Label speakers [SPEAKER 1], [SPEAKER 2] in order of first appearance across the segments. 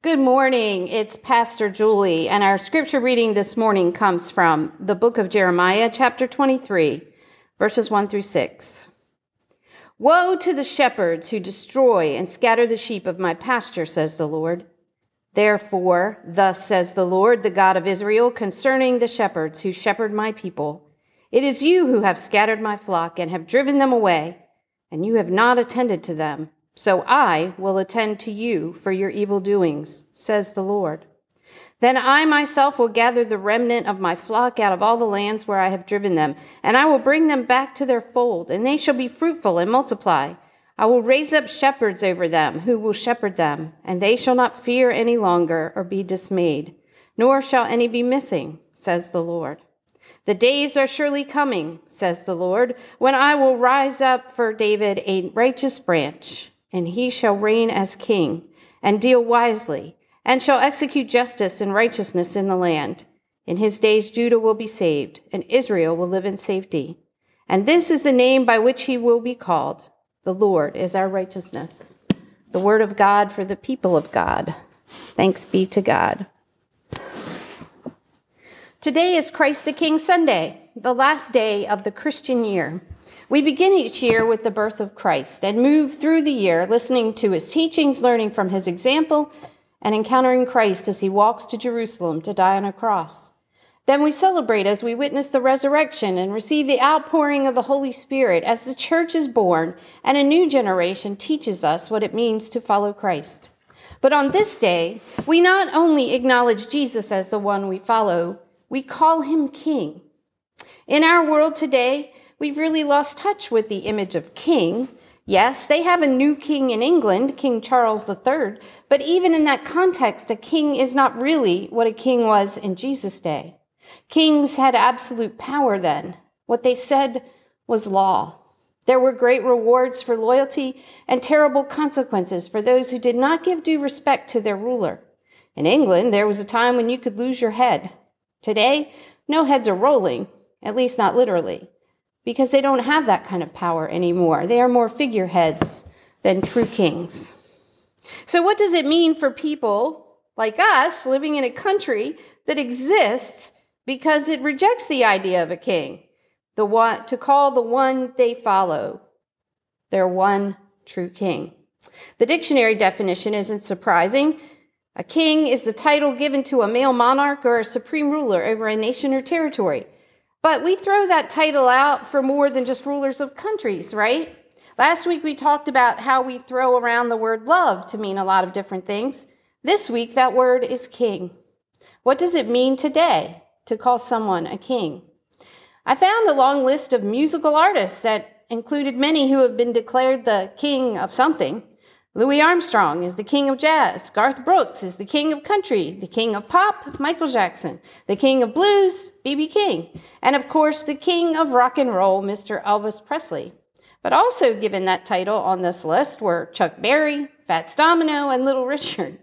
[SPEAKER 1] Good morning. It's Pastor Julie, and our scripture reading this morning comes from the book of Jeremiah, chapter 23, verses 1 through 6. Woe to the shepherds who destroy and scatter the sheep of my pasture, says the Lord. Therefore, thus says the Lord, the God of Israel, concerning the shepherds who shepherd my people It is you who have scattered my flock and have driven them away, and you have not attended to them. So I will attend to you for your evil doings, says the Lord. Then I myself will gather the remnant of my flock out of all the lands where I have driven them, and I will bring them back to their fold, and they shall be fruitful and multiply. I will raise up shepherds over them who will shepherd them, and they shall not fear any longer or be dismayed, nor shall any be missing, says the Lord. The days are surely coming, says the Lord, when I will rise up for David a righteous branch and he shall reign as king, and deal wisely, and shall execute justice and righteousness in the land. In his days Judah will be saved, and Israel will live in safety. And this is the name by which he will be called The Lord is our righteousness. The word of God for the people of God. Thanks be to God. Today is Christ the King Sunday, the last day of the Christian year. We begin each year with the birth of Christ and move through the year listening to his teachings, learning from his example, and encountering Christ as he walks to Jerusalem to die on a cross. Then we celebrate as we witness the resurrection and receive the outpouring of the Holy Spirit as the church is born and a new generation teaches us what it means to follow Christ. But on this day, we not only acknowledge Jesus as the one we follow, we call him King. In our world today, we've really lost touch with the image of king. Yes, they have a new king in England, King Charles III, but even in that context, a king is not really what a king was in Jesus' day. Kings had absolute power then. What they said was law. There were great rewards for loyalty and terrible consequences for those who did not give due respect to their ruler. In England, there was a time when you could lose your head. Today, no heads are rolling, at least not literally because they don't have that kind of power anymore. They are more figureheads than true kings. So, what does it mean for people like us living in a country that exists because it rejects the idea of a king? The one, to call the one they follow their one true king. The dictionary definition isn't surprising. A king is the title given to a male monarch or a supreme ruler over a nation or territory. But we throw that title out for more than just rulers of countries, right? Last week we talked about how we throw around the word love to mean a lot of different things. This week that word is king. What does it mean today to call someone a king? I found a long list of musical artists that included many who have been declared the king of something. Louis Armstrong is the king of jazz. Garth Brooks is the king of country. The king of pop, Michael Jackson. The king of blues, B.B. King. And of course, the king of rock and roll, Mr. Elvis Presley. But also given that title on this list were Chuck Berry, Fats Domino, and Little Richard.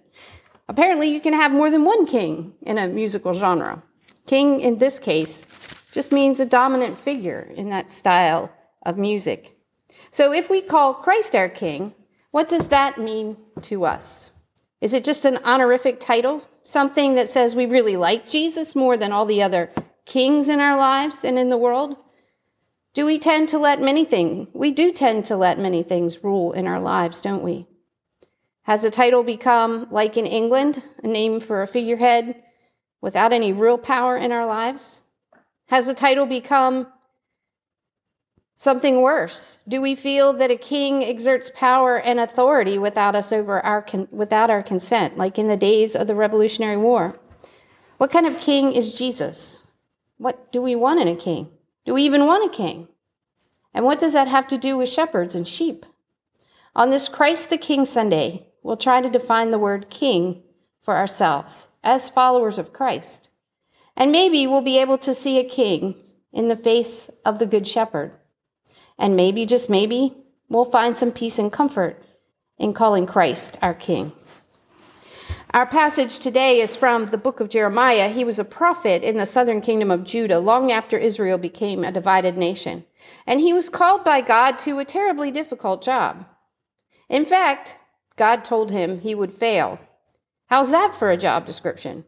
[SPEAKER 1] Apparently, you can have more than one king in a musical genre. King, in this case, just means a dominant figure in that style of music. So if we call Christ our king, what does that mean to us? Is it just an honorific title? Something that says we really like Jesus more than all the other kings in our lives and in the world? Do we tend to let many things, we do tend to let many things rule in our lives, don't we? Has the title become, like in England, a name for a figurehead without any real power in our lives? Has the title become Something worse. Do we feel that a king exerts power and authority without us over our con- without our consent, like in the days of the Revolutionary War? What kind of king is Jesus? What do we want in a king? Do we even want a king? And what does that have to do with shepherds and sheep? On this Christ the King Sunday, we'll try to define the word king for ourselves as followers of Christ. And maybe we'll be able to see a king in the face of the Good Shepherd. And maybe, just maybe, we'll find some peace and comfort in calling Christ our King. Our passage today is from the book of Jeremiah. He was a prophet in the southern kingdom of Judah long after Israel became a divided nation. And he was called by God to a terribly difficult job. In fact, God told him he would fail. How's that for a job description?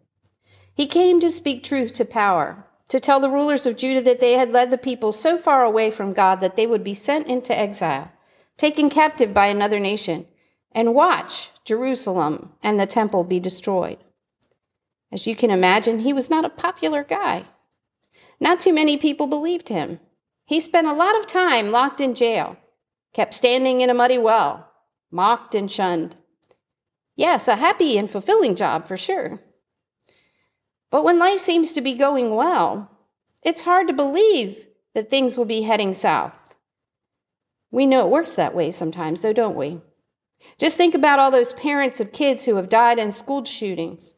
[SPEAKER 1] He came to speak truth to power, to tell the rulers of Judah that they had led the people so far away from God that they would be sent into exile, taken captive by another nation and watch Jerusalem and the temple be destroyed. As you can imagine, he was not a popular guy. Not too many people believed him. He spent a lot of time locked in jail, kept standing in a muddy well, mocked and shunned. Yes, a happy and fulfilling job for sure. But when life seems to be going well, it's hard to believe that things will be heading south. We know it works that way sometimes, though, don't we? Just think about all those parents of kids who have died in school shootings.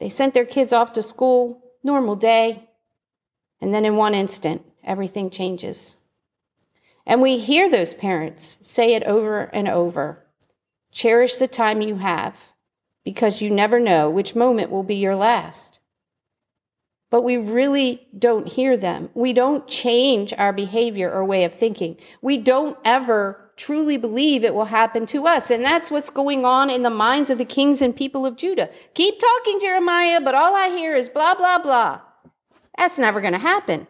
[SPEAKER 1] They sent their kids off to school, normal day, and then in one instant, everything changes. And we hear those parents say it over and over cherish the time you have because you never know which moment will be your last. But we really don't hear them. We don't change our behavior or way of thinking. We don't ever truly believe it will happen to us. And that's what's going on in the minds of the kings and people of Judah. Keep talking, Jeremiah, but all I hear is blah, blah, blah. That's never going to happen.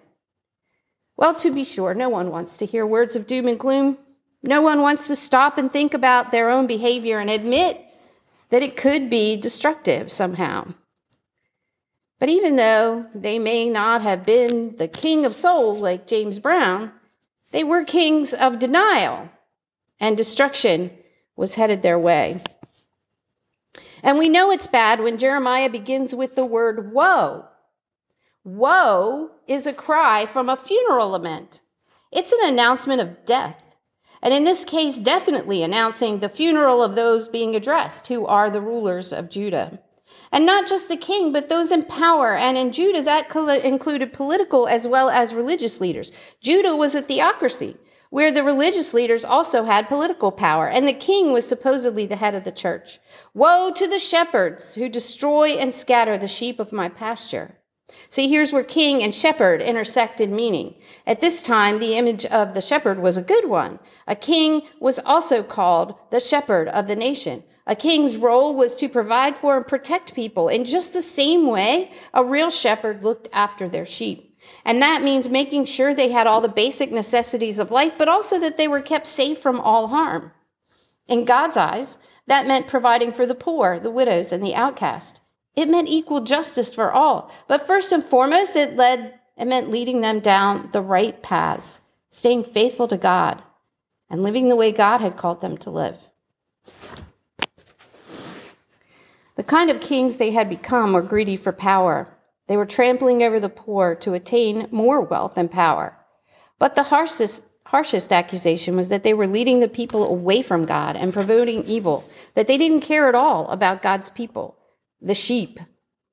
[SPEAKER 1] Well, to be sure, no one wants to hear words of doom and gloom. No one wants to stop and think about their own behavior and admit that it could be destructive somehow. But even though they may not have been the king of souls like James Brown, they were kings of denial and destruction was headed their way. And we know it's bad when Jeremiah begins with the word woe. Woe is a cry from a funeral lament. It's an announcement of death. And in this case, definitely announcing the funeral of those being addressed, who are the rulers of Judah. And not just the king, but those in power. And in Judah, that included political as well as religious leaders. Judah was a theocracy where the religious leaders also had political power, and the king was supposedly the head of the church. Woe to the shepherds who destroy and scatter the sheep of my pasture. See, here's where king and shepherd intersect in meaning. At this time, the image of the shepherd was a good one. A king was also called the shepherd of the nation. A king's role was to provide for and protect people in just the same way a real shepherd looked after their sheep. And that means making sure they had all the basic necessities of life, but also that they were kept safe from all harm. In God's eyes, that meant providing for the poor, the widows, and the outcast. It meant equal justice for all. But first and foremost, it led it meant leading them down the right paths, staying faithful to God, and living the way God had called them to live. The kind of kings they had become were greedy for power they were trampling over the poor to attain more wealth and power. But the harshest, harshest accusation was that they were leading the people away from God and promoting evil, that they didn't care at all about God's people, the sheep.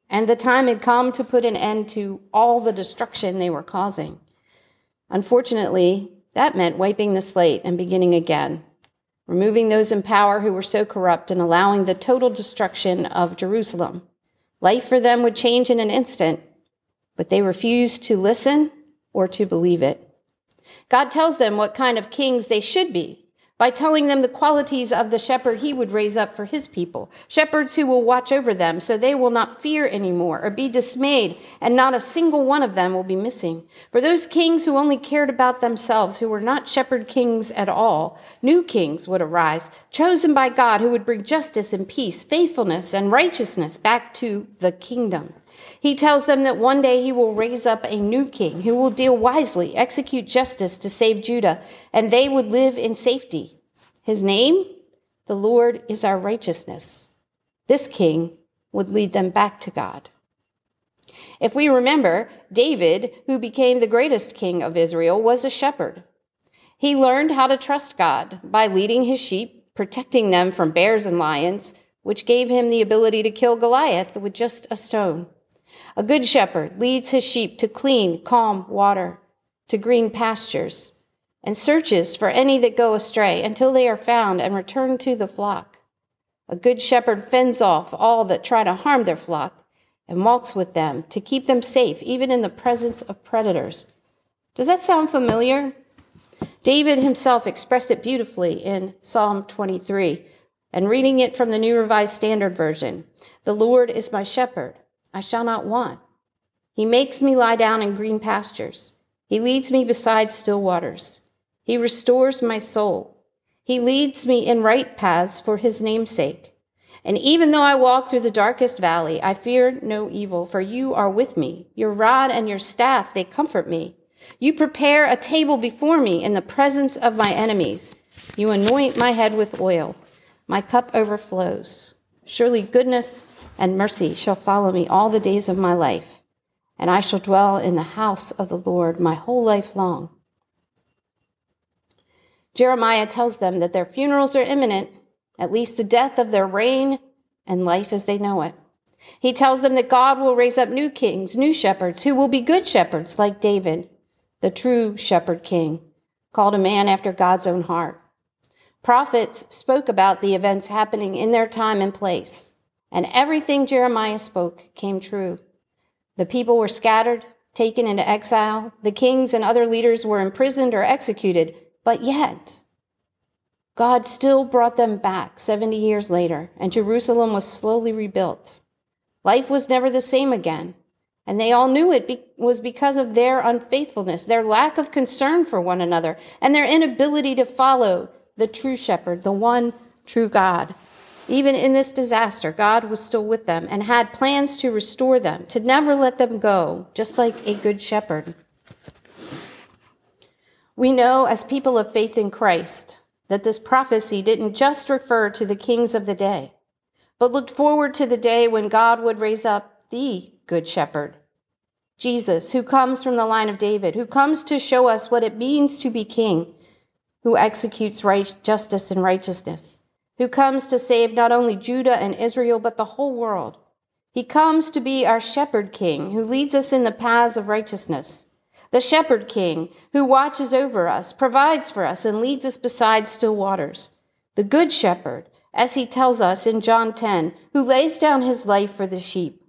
[SPEAKER 1] And the time had come to put an end to all the destruction they were causing. Unfortunately, that meant wiping the slate and beginning again, removing those in power who were so corrupt and allowing the total destruction of Jerusalem. Life for them would change in an instant, but they refused to listen or to believe it. God tells them what kind of kings they should be by telling them the qualities of the shepherd he would raise up for his people. Shepherds who will watch over them so they will not fear anymore or be dismayed, and not a single one of them will be missing. For those kings who only cared about themselves, who were not shepherd kings at all, new kings would arise, chosen by God, who would bring justice and peace, faithfulness and righteousness back to the kingdom. He tells them that one day he will raise up a new king who will deal wisely, execute justice to save Judah, and they would live in safety. His name? The Lord is our righteousness. This king would lead them back to God. If we remember, David, who became the greatest king of Israel, was a shepherd. He learned how to trust God by leading his sheep, protecting them from bears and lions, which gave him the ability to kill Goliath with just a stone. A good shepherd leads his sheep to clean, calm water, to green pastures, and searches for any that go astray until they are found and return to the flock. A good shepherd fends off all that try to harm their flock and walks with them to keep them safe, even in the presence of predators. Does that sound familiar? David himself expressed it beautifully in Psalm 23, and reading it from the New Revised Standard Version The Lord is my shepherd, I shall not want. He makes me lie down in green pastures, He leads me beside still waters. He restores my soul. He leads me in right paths for his name's sake. And even though I walk through the darkest valley, I fear no evil, for you are with me. Your rod and your staff, they comfort me. You prepare a table before me in the presence of my enemies. You anoint my head with oil. My cup overflows. Surely goodness and mercy shall follow me all the days of my life, and I shall dwell in the house of the Lord my whole life long. Jeremiah tells them that their funerals are imminent, at least the death of their reign and life as they know it. He tells them that God will raise up new kings, new shepherds, who will be good shepherds like David, the true shepherd king, called a man after God's own heart. Prophets spoke about the events happening in their time and place, and everything Jeremiah spoke came true. The people were scattered, taken into exile, the kings and other leaders were imprisoned or executed, but yet, God still brought them back 70 years later, and Jerusalem was slowly rebuilt. Life was never the same again, and they all knew it be- was because of their unfaithfulness, their lack of concern for one another, and their inability to follow the true shepherd, the one true God. Even in this disaster, God was still with them and had plans to restore them, to never let them go, just like a good shepherd. We know as people of faith in Christ that this prophecy didn't just refer to the kings of the day, but looked forward to the day when God would raise up the Good Shepherd, Jesus, who comes from the line of David, who comes to show us what it means to be king, who executes right, justice and righteousness, who comes to save not only Judah and Israel, but the whole world. He comes to be our shepherd king, who leads us in the paths of righteousness the shepherd king who watches over us, provides for us, and leads us beside still waters. The good shepherd, as he tells us in John 10, who lays down his life for the sheep,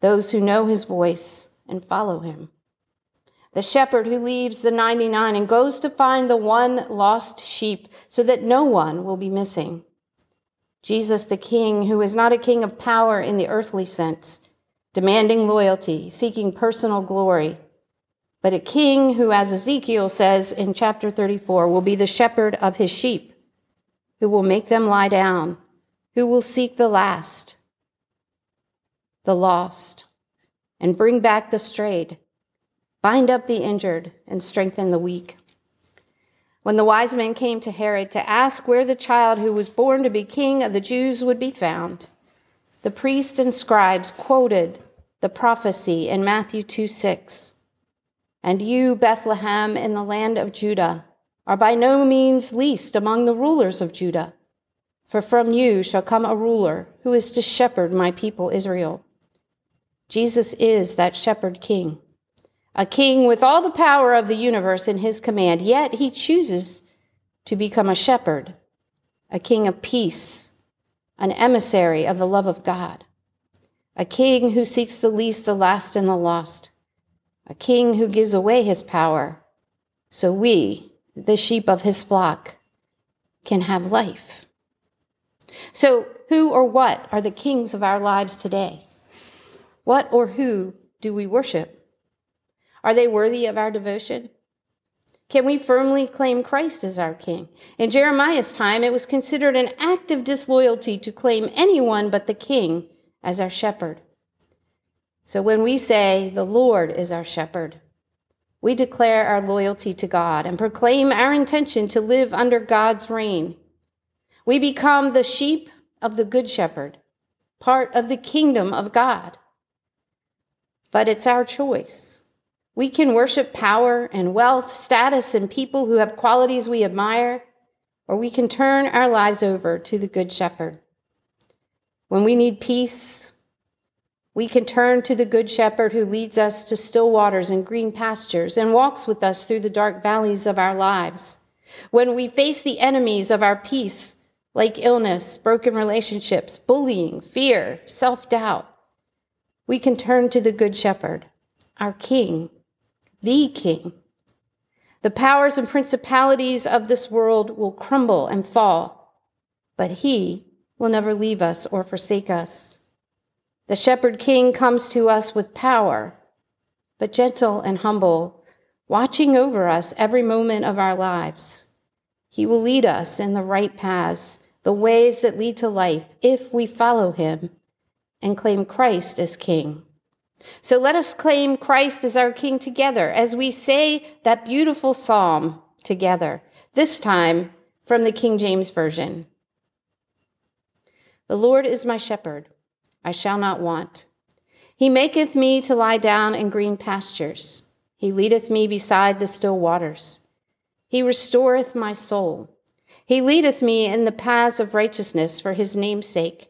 [SPEAKER 1] those who know his voice and follow him. The shepherd who leaves the 99 and goes to find the one lost sheep so that no one will be missing. Jesus, the king, who is not a king of power in the earthly sense, demanding loyalty, seeking personal glory but a king who, as Ezekiel says in chapter 34, will be the shepherd of his sheep, who will make them lie down, who will seek the last, the lost, and bring back the strayed, bind up the injured, and strengthen the weak. When the wise men came to Herod to ask where the child who was born to be king of the Jews would be found, the priests and scribes quoted the prophecy in Matthew 2 6. And you, Bethlehem, in the land of Judah, are by no means least among the rulers of Judah. For from you shall come a ruler who is to shepherd my people Israel. Jesus is that shepherd king, a king with all the power of the universe in his command, yet he chooses to become a shepherd, a king of peace, an emissary of the love of God, a king who seeks the least, the last, and the lost a king who gives away his power, so we, the sheep of his flock, can have life. So, who or what are the kings of our lives today? What or who do we worship? Are they worthy of our devotion? Can we firmly claim Christ as our king? In Jeremiah's time, it was considered an act of disloyalty to claim anyone but the king as our shepherd. So when we say, The Lord is our shepherd, we declare our loyalty to God and proclaim our intention to live under God's reign. We become the sheep of the Good Shepherd, part of the kingdom of God. But it's our choice. We can worship power and wealth, status, and people who have qualities we admire, or we can turn our lives over to the Good Shepherd. When we need peace, We can turn to the Good Shepherd who leads us to still waters and green pastures and walks with us through the dark valleys of our lives. When we face the enemies of our peace, like illness, broken relationships, bullying, fear, self doubt, we can turn to the Good Shepherd, our King, the King. The powers and principalities of this world will crumble and fall, but He will never leave us or forsake us. The Shepherd King comes to us with power, but gentle and humble, watching over us every moment of our lives. He will lead us in the right paths, the ways that lead to life, if we follow Him and claim Christ as King. So let us claim Christ as our King together as we say that beautiful psalm together, this time from the King James Version. The Lord is my shepherd, I shall not want. He maketh me to lie down in green pastures. He leadeth me beside the still waters. He restoreth my soul. He leadeth me in the paths of righteousness for his name's sake.